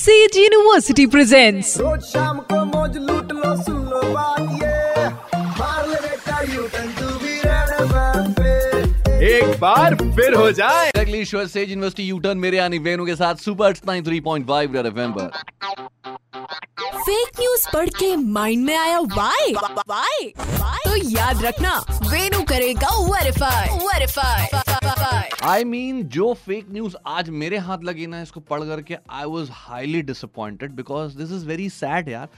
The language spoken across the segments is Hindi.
सेज यूनिवर्सिटी प्रेजेंट्स रोज शाम को मौज लूट लो सुन लो बात ये। मार ले बेटा U turn to be Red एक बार फिर हो जाए। Exactly, sure, Sage university U turn मेरे यानी वेनु के साथ सुपर 93.5 रेड एफएम पर। फेक न्यूज़ पढ़ के माइंड में आया वाई वाई तो याद रखना वेनु करेगा वेरीफाई वेरीफाई आई मीन जो फेक न्यूज़ आज मेरे हाथ लगी ना, इसको पढ़ करके I was highly disappointed because this is very sad यार।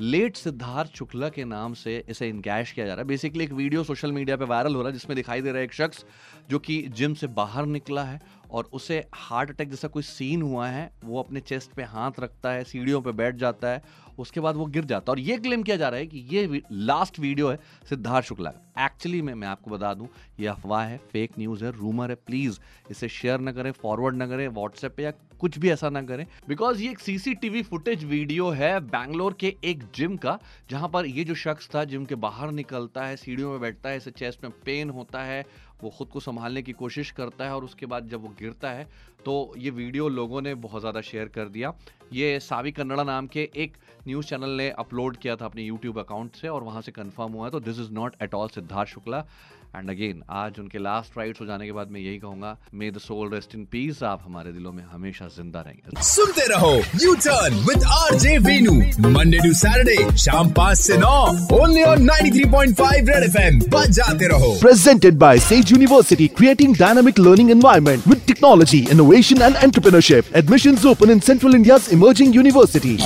लेट सिद्धार्थ शुक्ला के नाम से इसे इनकैश किया जा रहा है। बेसिकली एक वीडियो सोशल मीडिया पे वायरल हो रहा है, जिसमें दिखाई दे रहा है एक शख्स जो कि जिम से बाहर निकला है और उसे हार्ट अटैक जैसा कोई सीन हुआ है, वो अपने चेस्ट पे हाथ रखता है, सीढ़ियों पे बैठ जाता है, उसके बाद वो गिर जाता है। और ये क्लेम किया जा रहा है कि ये लास्ट वीडियो है सिद्धार्थ शुक्ला का। एक्चुअली में, मैं आपको बता दूँ, ये अफवाह है फेक न्यूज़ है रूमर है प्लीज़ इसे शेयर ना करें फॉरवर्ड ना करें व्हाट्सएप पे या कुछ भी ऐसा ना करें। बिकॉज़ ये एक सीसीटीवी फुटेज वीडियो है बैंगलोर के एक जिम का, जहाँ पर ये जो शख्स था जिम के बाहर निकलता है, सीढ़ियों में बैठता है, इसे चेस्ट में पेन होता है, वो खुद को संभालने की कोशिश करता है और उसके बाद जब वो गिरता है तो ये वीडियो लोगों ने बहुत ज़्यादा शेयर कर दिया। ये सावी कन्नड़ा नाम के एक न्यूज़ चैनल ने अपलोड किया था अपने यूट्यूब अकाउंट से और वहाँ से कन्फर्म हुआ है तो this is not at all Siddharth Shukla. And again आज उनके लास्ट राइट्स हो जाने के बाद मैं यही कहूँगा may the soul rest in peace आप हमारे दिलों में हमेशा ज़िंदा रहेंगे सुनते रहो U turn with R J Venu Monday to Saturday शाम पाँच से नौ only on ninety three point five Red F M जाते रहो। Presented by Sage university creating dynamic learning environment with technology innovation and entrepreneurship admission open in central India emerging university